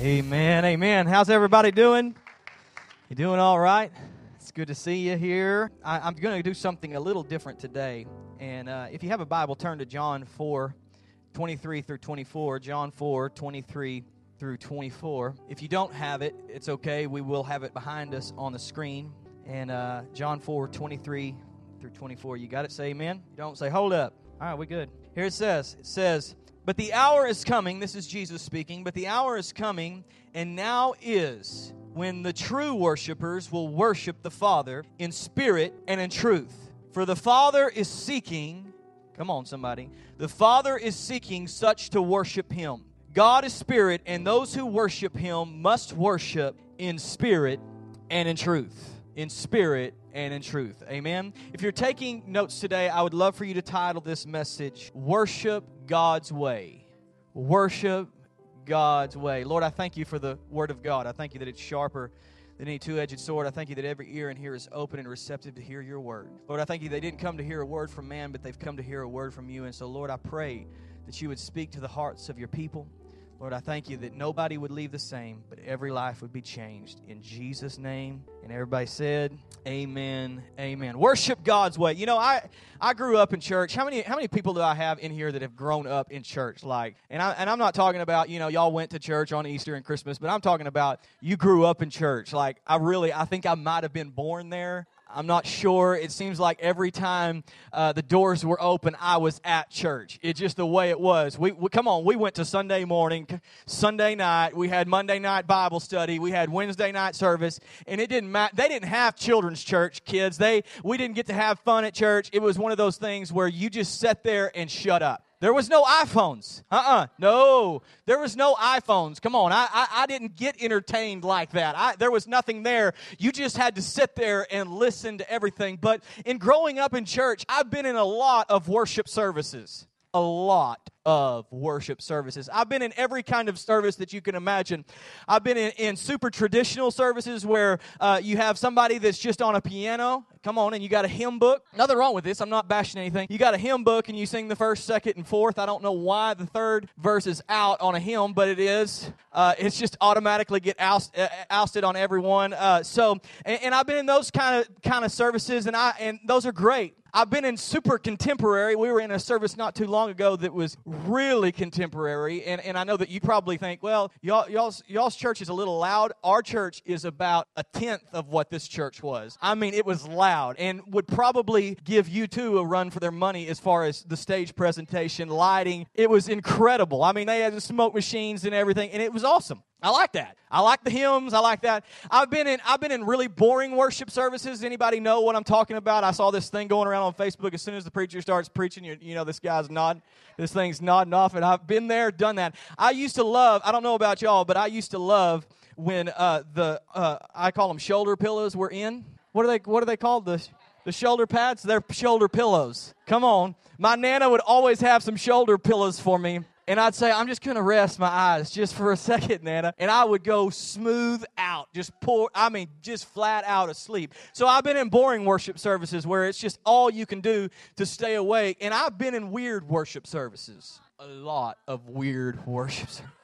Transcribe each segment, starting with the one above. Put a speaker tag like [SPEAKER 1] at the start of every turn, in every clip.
[SPEAKER 1] Amen. Amen. How's everybody doing? You doing all right? It's good to see you here. I, am going to do something a little different today. And uh, if you have a Bible, turn to John 4 23 through 24. John 4 23 through 24. If you don't have it, it's okay. We will have it behind us on the screen. And uh, John 4 23 through 24. You got it? Say amen. You don't say, hold up. All right, we good. Here it says, it says, but the hour is coming, this is Jesus speaking, but the hour is coming, and now is, when the true worshipers will worship the Father in spirit and in truth. For the Father is seeking, come on, somebody, the Father is seeking such to worship Him. God is spirit, and those who worship Him must worship in spirit and in truth. In spirit and in truth. Amen. If you're taking notes today, I would love for you to title this message Worship God's Way. Worship God's Way. Lord, I thank you for the Word of God. I thank you that it's sharper than any two edged sword. I thank you that every ear in here is open and receptive to hear your Word. Lord, I thank you they didn't come to hear a word from man, but they've come to hear a word from you. And so, Lord, I pray that you would speak to the hearts of your people. Lord, I thank you that nobody would leave the same, but every life would be changed. In Jesus' name. And everybody said, Amen. Amen. Worship God's way. You know, I I grew up in church. How many how many people do I have in here that have grown up in church? Like, and I and I'm not talking about, you know, y'all went to church on Easter and Christmas, but I'm talking about you grew up in church. Like, I really I think I might have been born there. I'm not sure. It seems like every time uh, the doors were open, I was at church. It's just the way it was. We, we, come on. We went to Sunday morning, Sunday night. We had Monday night Bible study. We had Wednesday night service, and it didn't matter. They didn't have children's church kids. They we didn't get to have fun at church. It was one of those things where you just sat there and shut up. There was no iPhones. Uh uh-uh. uh No. There was no iPhones. Come on. I, I, I didn't get entertained like that. I, there was nothing there. You just had to sit there and listen to everything. But in growing up in church, I've been in a lot of worship services. A lot of worship services. I've been in every kind of service that you can imagine. I've been in, in super traditional services where uh, you have somebody that's just on a piano. Come on, and you got a hymn book. Nothing wrong with this. I'm not bashing anything. You got a hymn book and you sing the first, second, and fourth. I don't know why the third verse is out on a hymn, but it is. Uh, it's just automatically get oust, uh, ousted on everyone. Uh, so, and, and I've been in those kind of kind of services, and I and those are great. I've been in super contemporary. We were in a service not too long ago that was really contemporary. And, and I know that you probably think, well, y'all, y'all's, y'all's church is a little loud. Our church is about a tenth of what this church was. I mean, it was loud and would probably give you two a run for their money as far as the stage presentation, lighting. It was incredible. I mean, they had the smoke machines and everything, and it was awesome. I like that. I like the hymns. I like that. I've been in I've been in really boring worship services. Anybody know what I'm talking about? I saw this thing going around on Facebook. As soon as the preacher starts preaching, you, you know this guy's nodding. This thing's nodding off, and I've been there, done that. I used to love. I don't know about y'all, but I used to love when uh, the uh, I call them shoulder pillows were in. What are they? What are they called? The the shoulder pads? They're shoulder pillows. Come on. My nana would always have some shoulder pillows for me and I'd say, I'm just going to rest my eyes just for a second, Nana. And I would go smooth out, just pour, I mean, just flat out asleep. So I've been in boring worship services where it's just all you can do to stay awake. And I've been in weird worship services, a lot of weird worship services.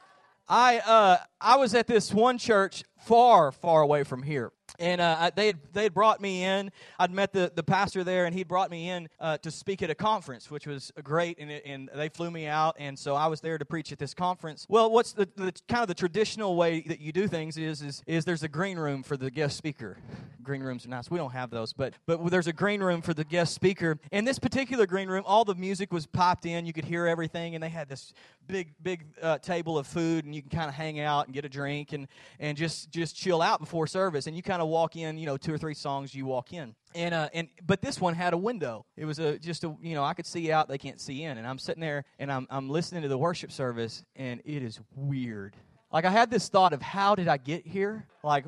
[SPEAKER 1] I, uh, I was at this one church far, far away from here and uh, they had, they had brought me in. I'd met the, the pastor there, and he brought me in uh, to speak at a conference, which was great. And, it, and they flew me out, and so I was there to preach at this conference. Well, what's the, the kind of the traditional way that you do things is is is there's a green room for the guest speaker. Green rooms are nice. We don't have those, but but there's a green room for the guest speaker. In this particular green room, all the music was popped in. You could hear everything, and they had this big big uh, table of food, and you can kind of hang out and get a drink and and just just chill out before service. And you kind of walk in, you know, two or three songs, you walk in. And uh, and but this one had a window. It was a just a you know I could see out, they can't see in. And I'm sitting there and I'm I'm listening to the worship service, and it is weird. Like I had this thought of how did I get here? Like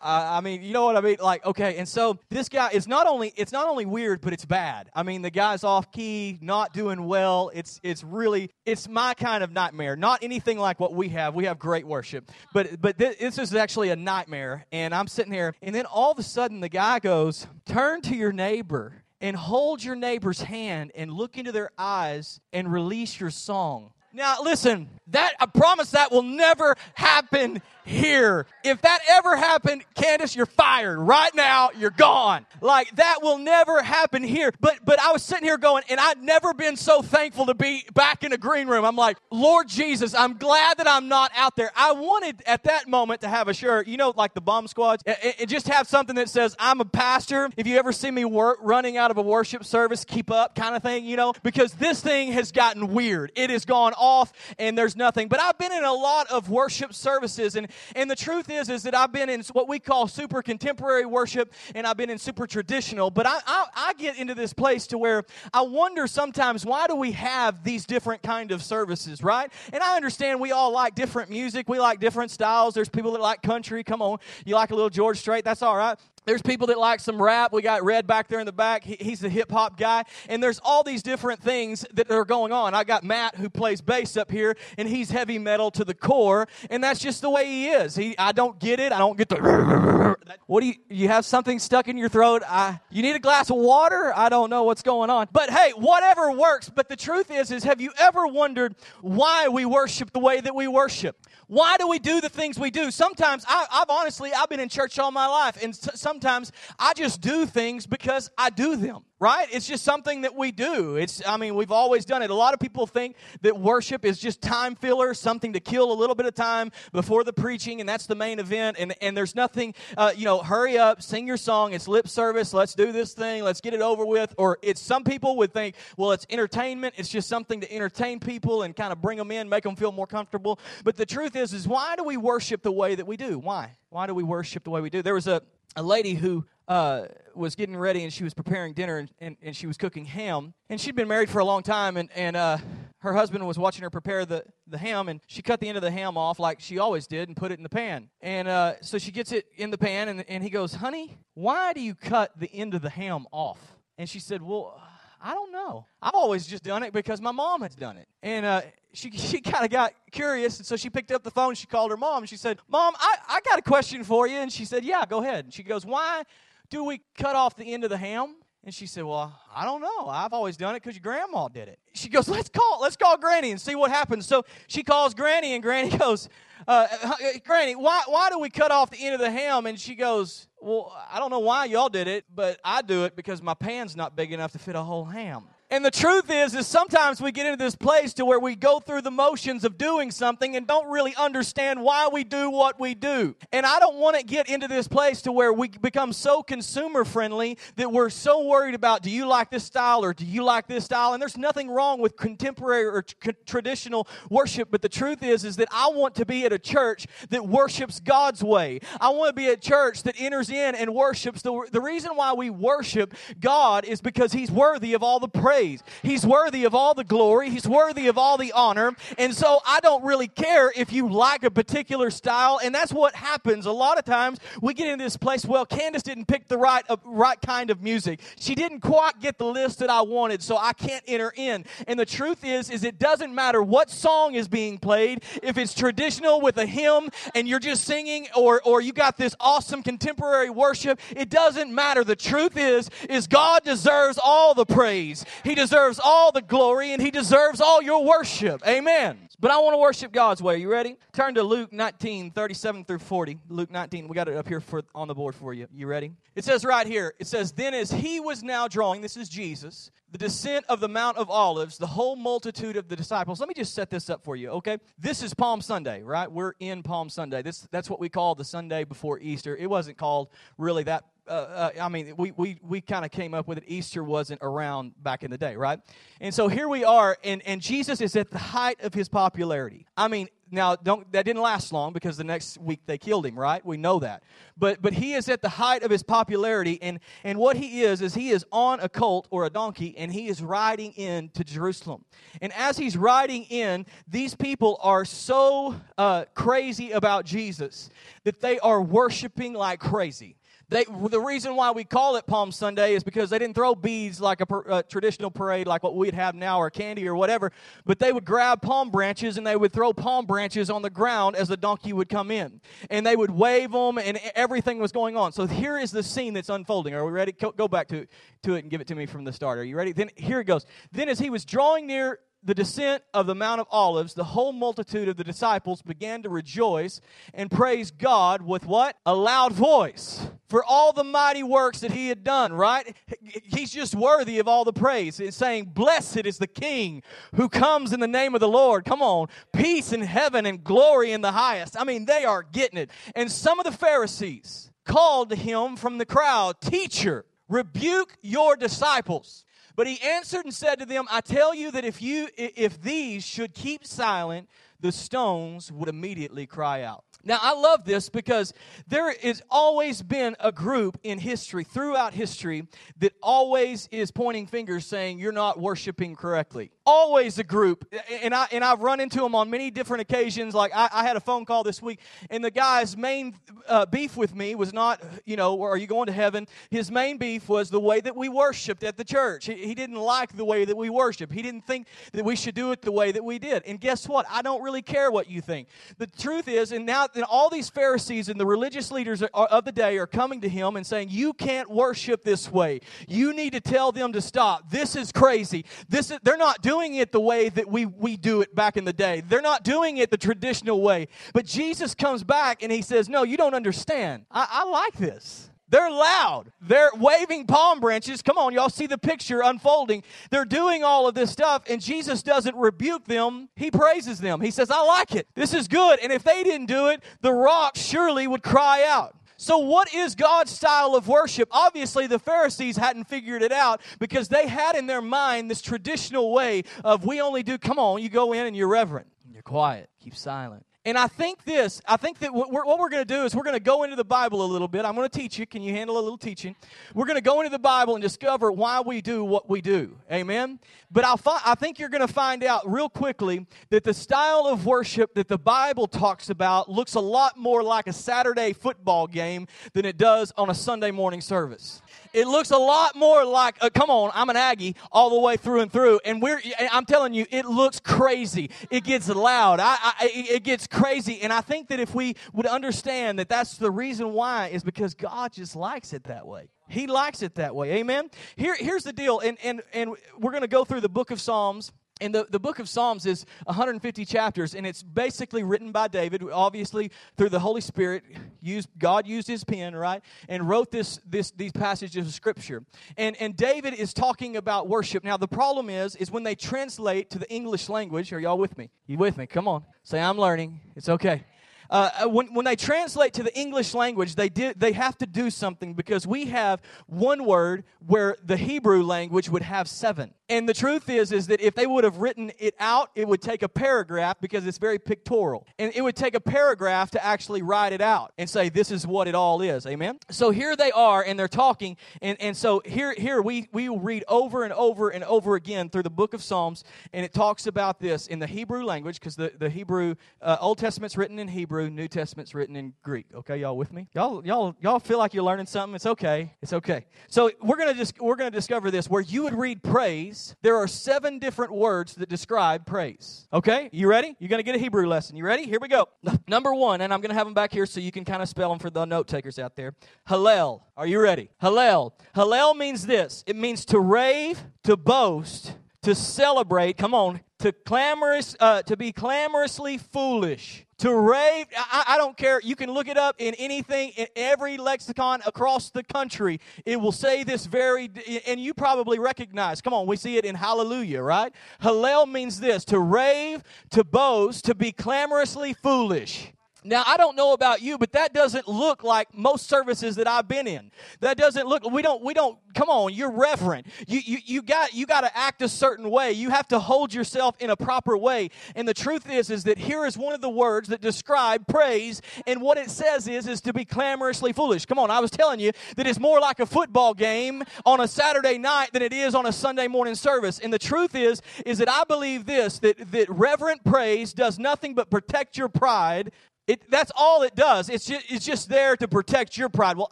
[SPEAKER 1] I, I, mean, you know what I mean? Like, okay, and so this guy is not only it's not only weird, but it's bad. I mean, the guy's off key, not doing well. It's it's really it's my kind of nightmare. Not anything like what we have. We have great worship, but but this, this is actually a nightmare. And I'm sitting here, and then all of a sudden the guy goes, "Turn to your neighbor." And hold your neighbor's hand and look into their eyes and release your song. Now, listen, that I promise that will never happen here. If that ever happened, Candace, you're fired right now. You're gone. Like that will never happen here. But but I was sitting here going, and I'd never been so thankful to be back in a green room. I'm like, Lord Jesus, I'm glad that I'm not out there. I wanted at that moment to have a shirt, you know, like the bomb squads, and, and just have something that says, I'm a pastor. If you ever see me work, running out of a worship service, keep up kind of thing, you know, because this thing has gotten weird. It has gone off and there's nothing. But I've been in a lot of worship services and and the truth is, is that I've been in what we call super contemporary worship, and I've been in super traditional. But I, I, I get into this place to where I wonder sometimes why do we have these different kind of services, right? And I understand we all like different music, we like different styles. There's people that like country. Come on, you like a little George Strait? That's all right. There's people that like some rap. We got Red back there in the back. He, he's a hip hop guy. And there's all these different things that are going on. I got Matt who plays bass up here, and he's heavy metal to the core. And that's just the way he is. He, I don't get it. I don't get the. What do you? You have something stuck in your throat? I, you need a glass of water? I don't know what's going on. But hey, whatever works. But the truth is, is have you ever wondered why we worship the way that we worship? Why do we do the things we do? Sometimes I, have honestly I've been in church all my life, and sometimes I just do things because I do them right? It's just something that we do. It's, I mean, we've always done it. A lot of people think that worship is just time filler, something to kill a little bit of time before the preaching, and that's the main event. And, and there's nothing, uh, you know, hurry up, sing your song. It's lip service. Let's do this thing. Let's get it over with. Or it's some people would think, well, it's entertainment. It's just something to entertain people and kind of bring them in, make them feel more comfortable. But the truth is, is why do we worship the way that we do? Why? Why do we worship the way we do? There was a, a lady who uh, was getting ready and she was preparing dinner and, and, and, she was cooking ham. And she'd been married for a long time and, and uh, her husband was watching her prepare the, the ham and she cut the end of the ham off like she always did and put it in the pan. And uh, so she gets it in the pan and, and he goes, Honey, why do you cut the end of the ham off? And she said, Well, I don't know. I've always just done it because my mom has done it. And uh, she, she kind of got curious, and so she picked up the phone. She called her mom. And she said, Mom, I, I got a question for you. And she said, Yeah, go ahead. And she goes, Why do we cut off the end of the ham? And she said, Well, I don't know. I've always done it because your grandma did it. She goes, Let's call, let's call Granny and see what happens. So she calls Granny, and Granny goes, uh, uh, Granny, why, why do we cut off the end of the ham? And she goes, Well, I don't know why y'all did it, but I do it because my pan's not big enough to fit a whole ham. And the truth is, is sometimes we get into this place to where we go through the motions of doing something and don't really understand why we do what we do. And I don't want to get into this place to where we become so consumer friendly that we're so worried about, do you like this style or do you like this style? And there's nothing wrong with contemporary or t- traditional worship, but the truth is, is that I want to be at a church that worships God's way. I want to be at a church that enters in and worships. The, the reason why we worship God is because He's worthy of all the praise praise. He's worthy of all the glory. He's worthy of all the honor. And so I don't really care if you like a particular style. And that's what happens. A lot of times we get in this place, well, Candace didn't pick the right, uh, right kind of music. She didn't quite get the list that I wanted, so I can't enter in. And the truth is, is it doesn't matter what song is being played. If it's traditional with a hymn and you're just singing or, or you got this awesome contemporary worship, it doesn't matter. The truth is, is God deserves all the praise. He deserves all the glory and He deserves all your worship. Amen. But I want to worship God's way. Are You ready? Turn to Luke 19, 37 through 40. Luke 19. We got it up here for, on the board for you. You ready? It says right here, it says, Then as he was now drawing, this is Jesus, the descent of the Mount of Olives, the whole multitude of the disciples. Let me just set this up for you, okay? This is Palm Sunday, right? We're in Palm Sunday. This, that's what we call the Sunday before Easter. It wasn't called really that uh, uh, I mean, we, we, we kind of came up with it. Easter wasn't around back in the day, right? And so here we are, and, and Jesus is at the height of his popularity. I mean, now don't that didn't last long because the next week they killed him, right? We know that. But but he is at the height of his popularity, and and what he is is he is on a colt or a donkey, and he is riding in to Jerusalem. And as he's riding in, these people are so uh, crazy about Jesus that they are worshiping like crazy. They, the reason why we call it Palm Sunday is because they didn't throw beads like a, a, traditional parade, like what we'd have now, or candy or whatever, but they would grab palm branches and they would throw palm branches on the ground as the donkey would come in. And they would wave them, and everything was going on. So here is the scene that's unfolding. Are we ready? Go back to, to it and give it to me from the start. Are you ready? Then here it goes. Then as he was drawing near the descent of the Mount of Olives, the whole multitude of the disciples began to rejoice and praise God with what? A loud voice for all the mighty works that he had done, right? He's just worthy of all the praise. It's saying, Blessed is the King who comes in the name of the Lord. Come on. Peace in heaven and glory in the highest. I mean, they are getting it. And some of the Pharisees called to him from the crowd, Teacher, rebuke your disciples. But he answered and said to them, I tell you that if you if these should keep silent, the stones would immediately cry out. Now, I love this because there has always been a group in history, throughout history, that always is pointing fingers saying, You're not worshiping correctly. Always a group and i and i've run into them on many different occasions. Like i, I had a phone call this week and the guy's main uh, beef with me was not you know are you going to heaven? His main beef was the way that we worshiped at the church. He, he didn't like the way that we worship he didn't think that we should do it the way that we did. And guess what? I don't really care what you think the truth is and now that all these pharisees and the religious leaders of the day are coming to him and saying you can't worship this way you need to tell them to stop this is crazy this is they're not doing doing it the way that we, we do it back in the day. They're not doing it the traditional way. But Jesus comes back and he says, No, you don't understand. I, I like this. They're loud. They're waving palm branches. Come on, y'all see the picture unfolding. They're doing all of this stuff, and Jesus doesn't rebuke them. He praises them. He says, I like it. This is good. And if they didn't do it, the rock surely would cry out. So, what is God's style of worship? Obviously, the Pharisees hadn't figured it out because they had in their mind this traditional way of we only do, come on, you go in and you're reverent, you're quiet, keep silent. And I think this, I think that what we're, we're going to do is we're going to go into the Bible a little bit. I'm going to teach you. Can you handle a little teaching? We're going to go into the Bible and discover why we do what we do. Amen? But I'll fi- I think you're going to find out real quickly that the style of worship that the Bible talks about looks a lot more like a Saturday football game than it does on a Sunday morning service. It looks a lot more like, uh, come on, I'm an Aggie all the way through and through. And we're, I'm telling you, it looks crazy. It gets loud. I, I, it gets crazy. And I think that if we would understand that that's the reason why is because God just likes it that way. He likes it that way. Amen. Here, here's the deal. And, and, and we're going to go through the book of Psalms and the, the book of Psalms is 150 chapters, and it's basically written by David, obviously through the Holy Spirit. Used, God used his pen, right? And wrote this, this, these passages of Scripture. And, and David is talking about worship. Now, the problem is, is when they translate to the English language, are y'all with me? You with me? Come on. Say, I'm learning. It's okay. Uh, uh, when, when they translate to the English language, they, did, they have to do something because we have one word where the Hebrew language would have seven. And the truth is, is that if they would have written it out, it would take a paragraph because it's very pictorial. And it would take a paragraph to actually write it out and say, this is what it all is. Amen? So here they are, and they're talking. And, and so here, here we, we read over and over and over again through the book of Psalms, and it talks about this in the Hebrew language because the, the Hebrew, uh, Old Testament's written in Hebrew, New Testament's written in Greek. Okay, y'all with me? Y'all, y'all, y'all feel like you're learning something? It's okay. It's okay. So we're gonna just we're gonna discover this where you would read praise praise, there are seven different words that describe praise. Okay? You ready? You're going to get a Hebrew lesson. You ready? Here we go. Number one, and I'm going to have them back here so you can kind of spell them for the note takers out there. Hallel. Are you ready? Hallel. Hallel means this it means to rave, to boast, to celebrate. Come on. To clamorous, uh, to be clamorously foolish to rave. I, I, don't care. You can look it up in anything, in every lexicon across the country. It will say this very, and you probably recognize. Come on, we see it in Hallelujah, right? Hallel means this to rave, to boast, to be clamorously foolish. Now, I don't know about you, but that doesn't look like most services that I've been in. That doesn't look, we don't, we don't, come on, you're reverent. You, you, you got, you got to act a certain way. You have to hold yourself in a proper way. And the truth is, is that here is one of the words that describe praise. And what it says is, is to be clamorously foolish. Come on, I was telling you that it's more like a football game on a Saturday night than it is on a Sunday morning service. And the truth is, is that I believe this, that, that reverent praise does nothing but protect your pride it, that's all it does. It's just, it's just there to protect your pride. Well,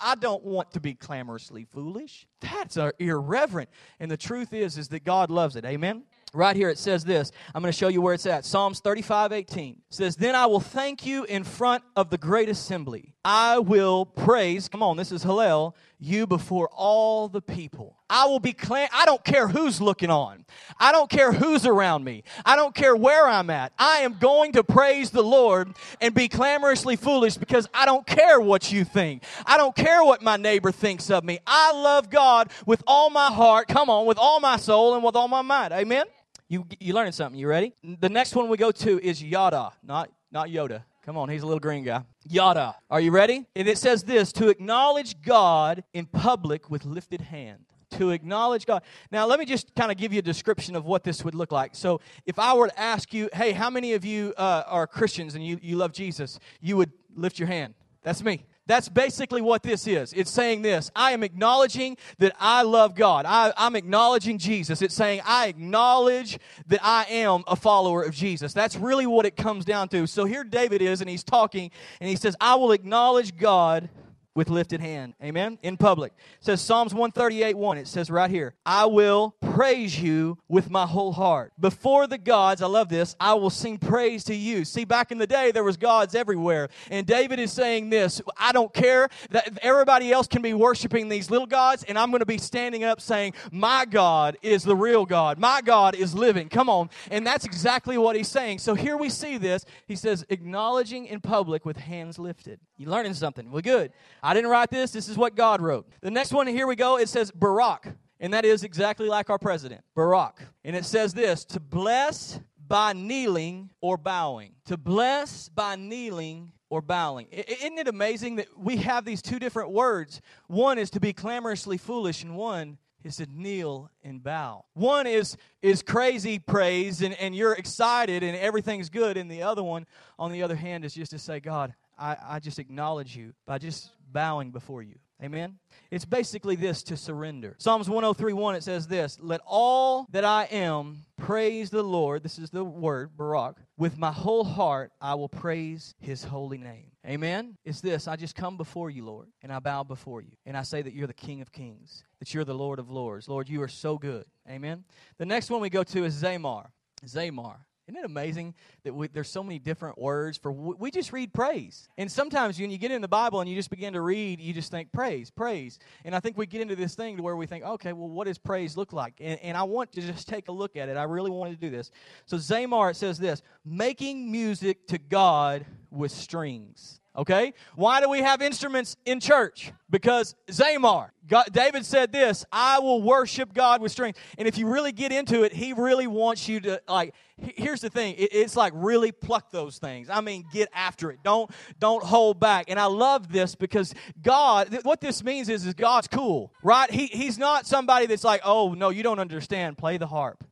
[SPEAKER 1] I don't want to be clamorously foolish. That's uh, irreverent. And the truth is, is that God loves it. Amen? Right here it says this. I'm going to show you where it's at. Psalms 35, 18 says, Then I will thank you in front of the great assembly. I will praise, come on, this is Hallel, you before all the people. I will be clam- I don't care who's looking on. I don't care who's around me. I don't care where I'm at. I am going to praise the Lord and be clamorously foolish because I don't care what you think. I don't care what my neighbor thinks of me. I love God with all my heart, come on, with all my soul and with all my mind. Amen. You you learning something? You ready? The next one we go to is Yada, not not Yoda. Come on, he's a little green guy. Yada. Are you ready? And it says this to acknowledge God in public with lifted hand. To acknowledge God. Now, let me just kind of give you a description of what this would look like. So, if I were to ask you, hey, how many of you uh, are Christians and you, you love Jesus? You would lift your hand. That's me. That's basically what this is. It's saying this I am acknowledging that I love God. I, am acknowledging Jesus. It's saying I acknowledge that I am a follower of Jesus. That's really what it comes down to. So here David is, and he's talking, and he says, I will acknowledge God with lifted hand. Amen? In public. It says Psalms 138 1. It says right here, I will praise you with my whole heart. Before the gods, I love this, I will sing praise to you. See, back in the day, there was gods everywhere. And David is saying this I don't care that everybody else can be worshiping these little gods, and I'm going to be standing up saying, My God is the real God. My God is living. Come on. And that's exactly what he's saying. So here we see this. He says, acknowledging in public with hands lifted. You learning something? Well, good. I didn't write this. This is what God wrote. The next one, here we go. It says Barak. And that is exactly like our president, Barack. And it says this to bless by kneeling or bowing. To bless by kneeling or bowing. Isn't it amazing that we have these two different words? One is to be clamorously foolish, and one is to kneel and bow. One is is crazy praise and, and you're excited and everything's good, and the other one, on the other hand, is just to say, God, I, I just acknowledge you by just bowing before you. Amen? It's basically this to surrender. Psalms 103:1 it says this, "Let all that I am praise the Lord." This is the word, Barak. "With my whole heart I will praise his holy name." Amen. It's this, I just come before you, Lord, and I bow before you, and I say that you're the King of Kings, that you're the Lord of Lords. Lord, you are so good. Amen. The next one we go to is Zamar. Zamar. Isn't it amazing that we, there's so many different words for we just read praise. And sometimes when you get in the Bible and you just begin to read, you just think praise, praise. And I think we get into this thing to where we think, okay, well, what does praise look like? And, and I want to just take a look at it. I really wanted to do this. So Zamar, it says this making music to God with strings. Okay? Why do we have instruments in church? Because Zamar, God, David said this, I will worship God with strength. And if you really get into it, he really wants you to like here's the thing it's like really pluck those things i mean get after it don't don't hold back and i love this because god what this means is is god's cool right he, he's not somebody that's like oh no you don't understand play the harp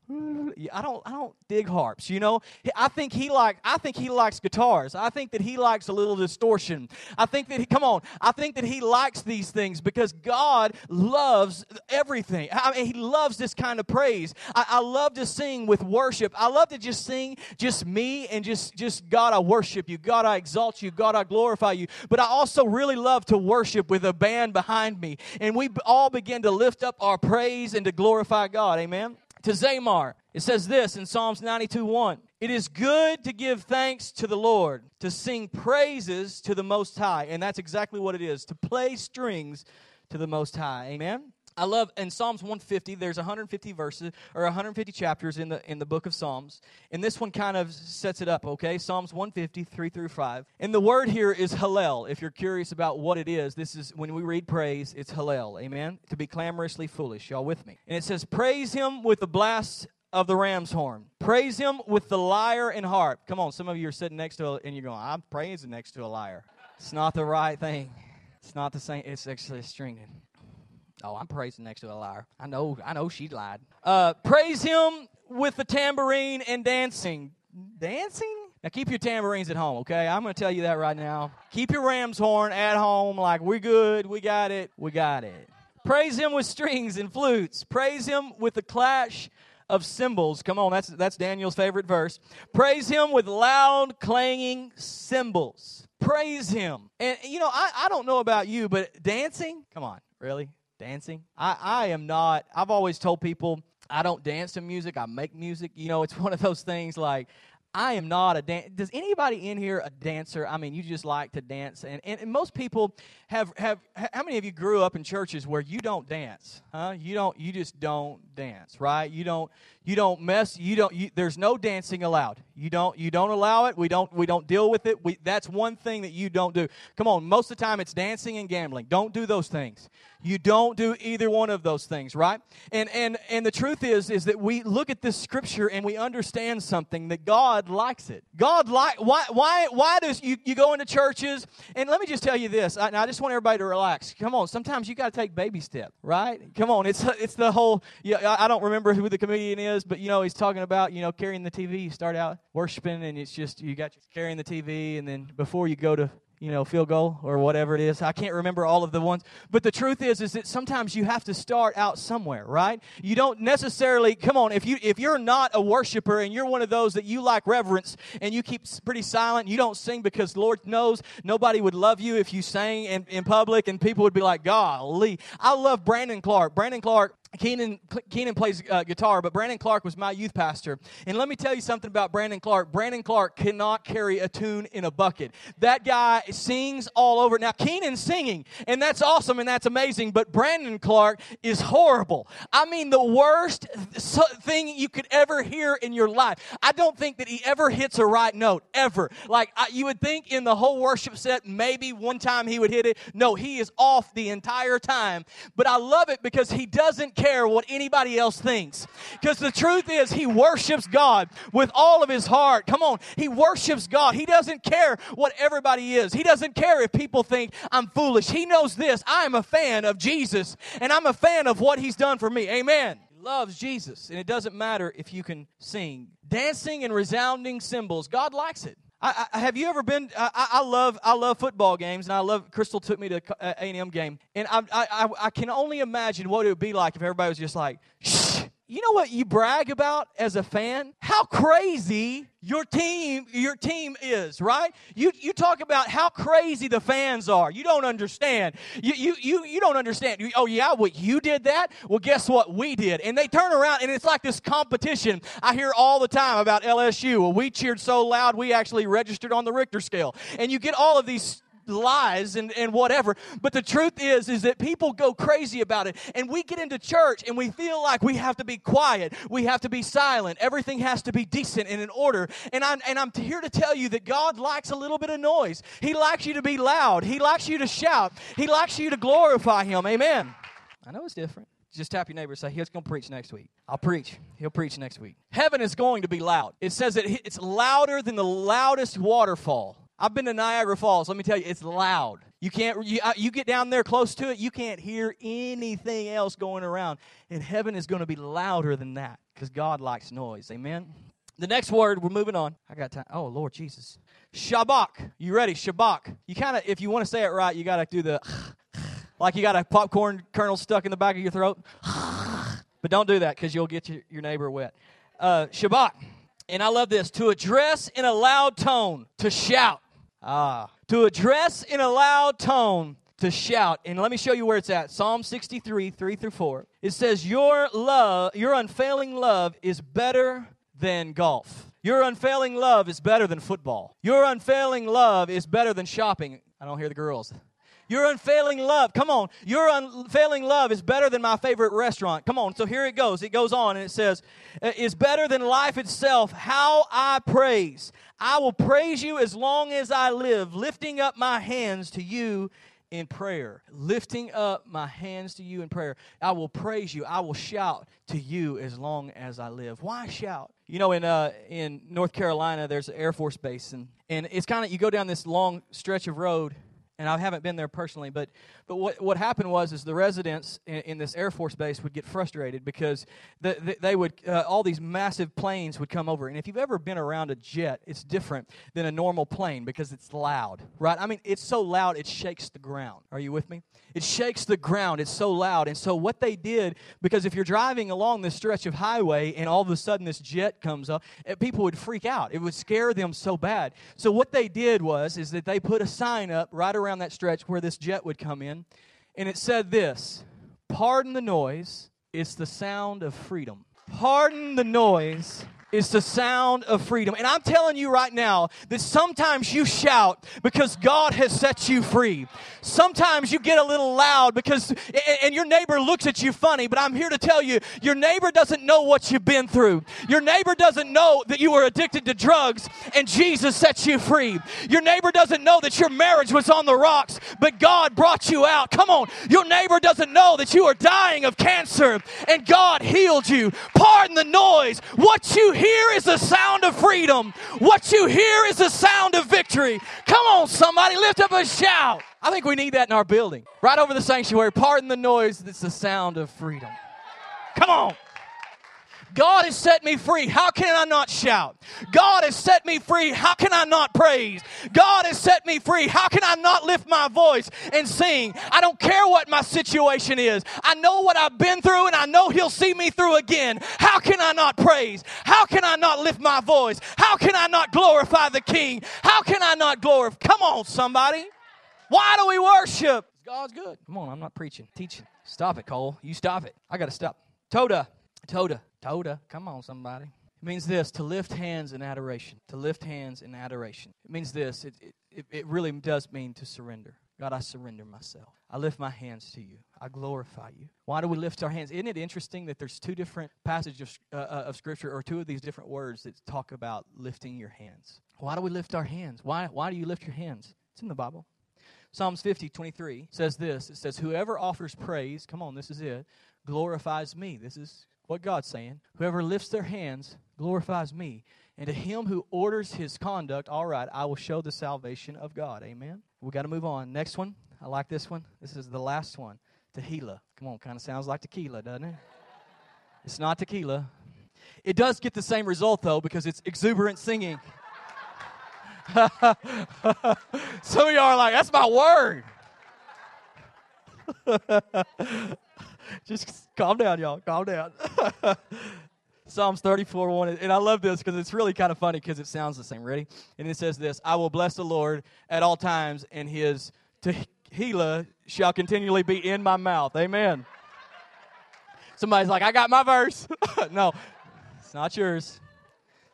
[SPEAKER 1] I don't I don't dig harps, you know. I think he like I think he likes guitars. I think that he likes a little distortion. I think that he come on. I think that he likes these things because God loves everything. I mean, he loves this kind of praise. I, I love to sing with worship. I love to just sing just me and just just God I worship you. God I exalt you. God I glorify you. But I also really love to worship with a band behind me. And we all begin to lift up our praise and to glorify God. Amen to Zamar. It says this in Psalms 92 1. It is good to give thanks to the Lord, to sing praises to the Most High. And that's exactly what it is to play strings to the Most High. Amen? I love in Psalms 150. There's 150 verses or 150 chapters in the in the book of Psalms, and this one kind of sets it up. Okay, Psalms 150 3 through 5, and the word here is Hallel. If you're curious about what it is, this is when we read praise, it's Hallel. Amen. To be clamorously foolish. Y'all with me? And it says, "Praise Him with the blast of the ram's horn. Praise Him with the lyre and harp." Come on, some of you are sitting next to a, and you're going, "I'm praising next to a lyre." It's not the right thing. It's not the same. It's actually a stringed. Oh, I'm praising next to a liar. I know, I know she lied. Uh, praise him with the tambourine and dancing. Dancing? Now keep your tambourines at home, okay? I'm to tell you that right now. Keep your ram's horn at home, like we're good, we got it, we got it. Praise him with strings and flutes. Praise him with the clash of cymbals. Come on, that's that's Daniel's favorite verse. Praise him with loud clanging cymbals. Praise him. And you know, I, I don't know about you, but dancing, come on, really? Dancing. I, I am not, I've always told people I don't dance to music, I make music. You know, it's one of those things like, I am not a dan- Does anybody in here a dancer? I mean, you just like to dance, and, and, and most people have have. How many of you grew up in churches where you don't dance? Huh? You don't. You just don't dance, right? You don't. You don't mess. You don't. You, there's no dancing allowed. You don't. You don't allow it. We don't. We don't deal with it. We, that's one thing that you don't do. Come on. Most of the time, it's dancing and gambling. Don't do those things. You don't do either one of those things, right? And and and the truth is is that we look at this scripture and we understand something that God likes it. God like why why why does you, you go into churches and let me just tell you this. I, I just want everybody to relax. Come on, sometimes you got to take baby step, right? Come on, it's it's the whole. Yeah, I don't remember who the comedian is, but you know he's talking about you know carrying the TV. You start out worshiping and it's just you got carrying the TV, and then before you go to you know, field goal or whatever it is. I can't remember all of the ones. But the truth is is that sometimes you have to start out somewhere, right? You don't necessarily come on, if you if you're not a worshiper and you're one of those that you like reverence and you keep pretty silent, you don't sing because Lord knows nobody would love you if you sang in, in public and people would be like, golly. I love Brandon Clark. Brandon Clark Keenan, Keenan plays uh, guitar, but Brandon Clark was my youth pastor. And let me tell you something about Brandon Clark. Brandon Clark cannot carry a tune in a bucket. That guy sings all over. Now, Keenan's singing, and that's awesome and that's amazing, but Brandon Clark is horrible. I mean, the worst thing you could ever hear in your life. I don't think that he ever hits a right note, ever. Like, I, you would think in the whole worship set, maybe one time he would hit it. No, he is off the entire time. But I love it because he doesn't care what anybody else thinks. Because the truth is, he worships God with all of his heart. Come on, he worships God. He doesn't care what everybody is. He doesn't care if people think I'm foolish. He knows this. I am a fan of Jesus, and I'm a fan of what he's done for me. Amen loves Jesus, and it doesn't matter if you can sing. Dancing and resounding cymbals, God likes it. I, I, have you ever been? I, I, love I love football games, and I love. Crystal took me to A and M game, and I, I I can only imagine what it would be like if everybody was just like. You know what you brag about as a fan? How crazy your team your team is, right? You you talk about how crazy the fans are. You don't understand. You you you, you don't understand. You, oh yeah, what you did that? Well, guess what we did? And they turn around and it's like this competition. I hear all the time about LSU. Well, we cheered so loud we actually registered on the Richter scale. And you get all of these lies and, and whatever. But the truth is, is that people go crazy about it. And we get into church and we feel like we have to be quiet. We have to be silent. Everything has to be decent and in order. And I'm, and I'm here to tell you that God likes a little bit of noise. He likes you to be loud. He likes you to shout. He likes you to glorify Him. Amen. I know it's different. Just tap your neighbor and say, He's going to preach next week. I'll preach. He'll preach next week. Heaven is going to be loud. It says that it's louder than the loudest waterfall. I've been to Niagara Falls. Let me tell you, it's loud. You can't. You, uh, you get down there close to it, you can't hear anything else going around. And heaven is going to be louder than that because God likes noise. Amen. The next word, we're moving on. I got time. Oh Lord Jesus, Shabach. You ready? Shabach. You kind of, if you want to say it right, you got to do the like you got a popcorn kernel stuck in the back of your throat. but don't do that because you'll get your, your neighbor wet. Uh, Shabach. And I love this to address in a loud tone, to shout. Ah, to address in a loud tone, to shout. And let me show you where it's at. Psalm 63, 3 through 4. It says, Your love, your unfailing love is better than golf. Your unfailing love is better than football. Your unfailing love is better than shopping. I don't hear the girls. Your unfailing love, come on, your unfailing love is better than my favorite restaurant. Come on, so here it goes. It goes on and it says, uh, is better than life itself. How I praise. I will praise you as long as I live, lifting up my hands to you in prayer. Lifting up my hands to you in prayer. I will praise you. I will shout to you as long as I live. Why shout? You know, in uh, in North Carolina, there's an Air Force base, and and it's kind of you go down this long stretch of road, and I haven't been there personally, but but what, what happened was is the residents in, in this Air Force base would get frustrated because the, the, they would uh, all these massive planes would come over, and if you've ever been around a jet, it's different than a normal plane because it's loud, right? I mean, it's so loud it shakes the ground. Are you with me? It shakes the ground. It's so loud, and so what they did because if you're driving along this stretch of highway and all of a sudden this jet comes up, eh, people would freak out. It would scare them so bad. So what they did was is that they put a sign up right around around that stretch where this jet would come in, and it said this Pardon the noise, it's the sound of freedom. Pardon the noise, is the sound of freedom. And I'm telling you right now that sometimes you shout because God has set you free. Sometimes you get a little loud because, and your neighbor looks at you funny, but I'm here to tell you, your neighbor doesn't know what you've been through. Your neighbor doesn't know that you were addicted to drugs and Jesus set you free. Your neighbor doesn't know that your marriage was on the rocks, but God brought you out. Come on. Your neighbor doesn't know that you are dying of cancer and God healed you. Pardon the noise. What you is the sound of freedom. What you hear is the sound of victory. Come on, somebody, lift up a shout. I think we need that in our building. Right over the sanctuary. Pardon the noise. It's the sound of freedom. Come on. God has set me free. How can I not shout? God has set me free. How can I not praise? God has set me free. How can I not lift my voice and sing? I don't care what my situation is. I know what I've been through and I know He'll see me through again. How can I not praise? How can I not lift my voice? How can I not glorify the King? How can I not glorify? Come on, somebody. Why do we worship? God's good. Come on, I'm not preaching, teaching. Stop it, Cole. You stop it. I got to stop. Toda. Toda. Toda. Come on, somebody. It means this to lift hands in adoration. To lift hands in adoration. It means this. It, it, it really does mean to surrender. God, I surrender myself. I lift my hands to you. I glorify you. Why do we lift our hands? Isn't it interesting that there's two different passages of, uh, uh, of Scripture or two of these different words that talk about lifting your hands? Why do we lift our hands? Why, why do you lift your hands? It's in the Bible. Psalms 50, 23 says this It says, Whoever offers praise, come on, this is it, glorifies me. This is what God's saying. Whoever lifts their hands glorifies me. And to him who orders his conduct, all right, I will show the salvation of God. Amen. We got to move on. Next one. I like this one. This is the last one. Tehillah. Come on, kind of sounds like tequila, doesn't it? It's not tequila. It does get the same result, though, because it's exuberant singing. Some of y'all are like, that's my word. Just calm down, y'all. Calm down. Psalms 34 1. And I love this because it's really kind of funny because it sounds the same. Ready? And it says this I will bless the Lord at all times, and his Tehillah shall continually be in my mouth. Amen. Somebody's like, I got my verse. no, it's not yours.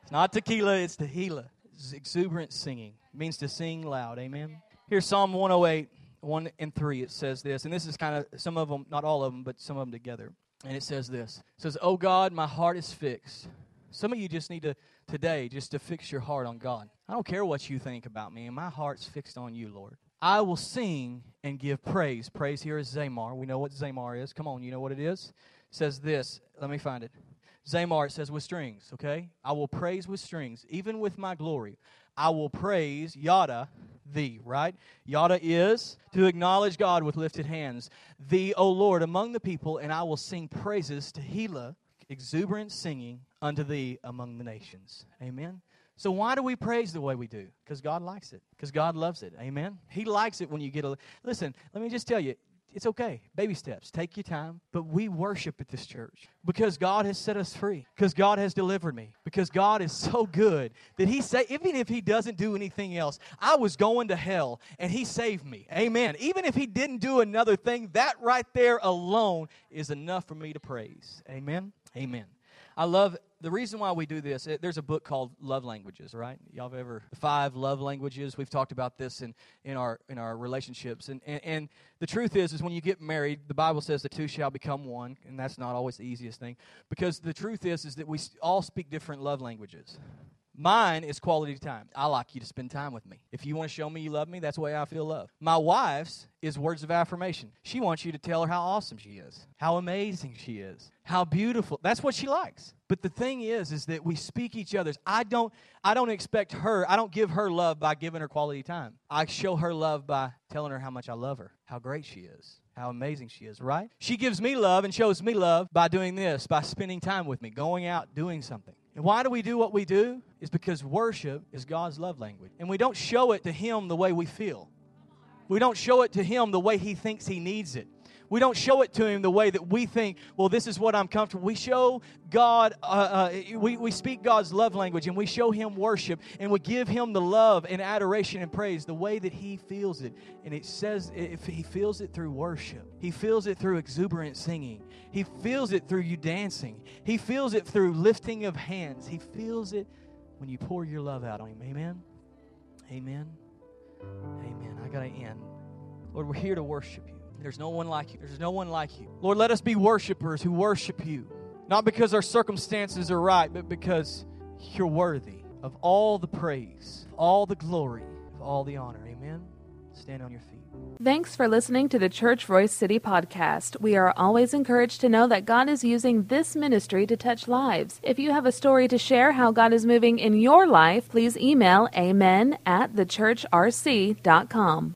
[SPEAKER 1] It's not tequila, it's Tehillah. It's exuberant singing. It means to sing loud. Amen. Here's Psalm 108. 1 and 3, it says this, and this is kind of some of them, not all of them, but some of them together. And it says this It says, Oh God, my heart is fixed. Some of you just need to, today, just to fix your heart on God. I don't care what you think about me, and my heart's fixed on you, Lord. I will sing and give praise. Praise here is Zamar. We know what Zamar is. Come on, you know what it is? It says this. Let me find it. Zamar, it says with strings, okay? I will praise with strings, even with my glory. I will praise, yada, thee, right? Yada is to acknowledge God with lifted hands. Thee, O Lord, among the people, and I will sing praises to Hela, exuberant singing unto thee among the nations. Amen. So why do we praise the way we do? Because God likes it. Because God loves it. Amen. He likes it when you get a listen, let me just tell you, it's okay. Baby steps. Take your time. But we worship at this church because God has set us free. Because God has delivered me. Because God is so good that He say even if He doesn't do anything else, I was going to hell and He saved me. Amen. Even if He didn't do another thing, that right there alone is enough for me to praise. Amen. Amen. I love the reason why we do this, eh, there's a book called Love Languages, right? Y'all have ever five love languages? We've talked about this in, in our in our relationships, and, and and the truth is, is when you get married, the Bible says the two shall become one, and that's not always the easiest thing, because the truth is, is that we all speak different love languages. Mine is quality time. I like you to spend time with me. If you want to show me you love me, that's the way I feel love. My wife's is words of affirmation. She wants you to tell her how awesome she is, how amazing she is, how beautiful. That's what she likes. But the thing is is that we speak each other's. I don't I don't expect her, I don't give her love by giving her quality time. I show her love by telling her how much I love her, how great she is how amazing she is, right? She gives me love and shows me love by doing this, by spending time with me, going out, doing something. And why do we do what we do? Is because worship is God's love language. And we don't show it to Him the way we feel. We don't show it to Him the way He thinks He needs it. We don't show it to Him the way that we think, well, this is what I'm comfortable. We show God, uh, uh, we, we speak God's love language and we show Him worship and we give Him the love and adoration and praise the way that He feels it. And it says if He feels it through worship, He feels it through exuberant singing, He feels it through you dancing, He feels it through lifting of hands, He feels it when you pour your love out on Him. Amen. Amen. Amen. I got to end. Lord, we're here to worship you. There's no one like you. There's no one like you. Lord, let us be worshipers who worship you, not because our circumstances are right, but because you're worthy of all the praise, all the glory, all the honor. Amen. Stand on your feet.
[SPEAKER 2] Thanks for listening to the Church Royse City podcast. We are always encouraged to know that God is using this ministry to touch lives. If you have a story to share how God is moving in your life, please email amen at thechurchrc.com.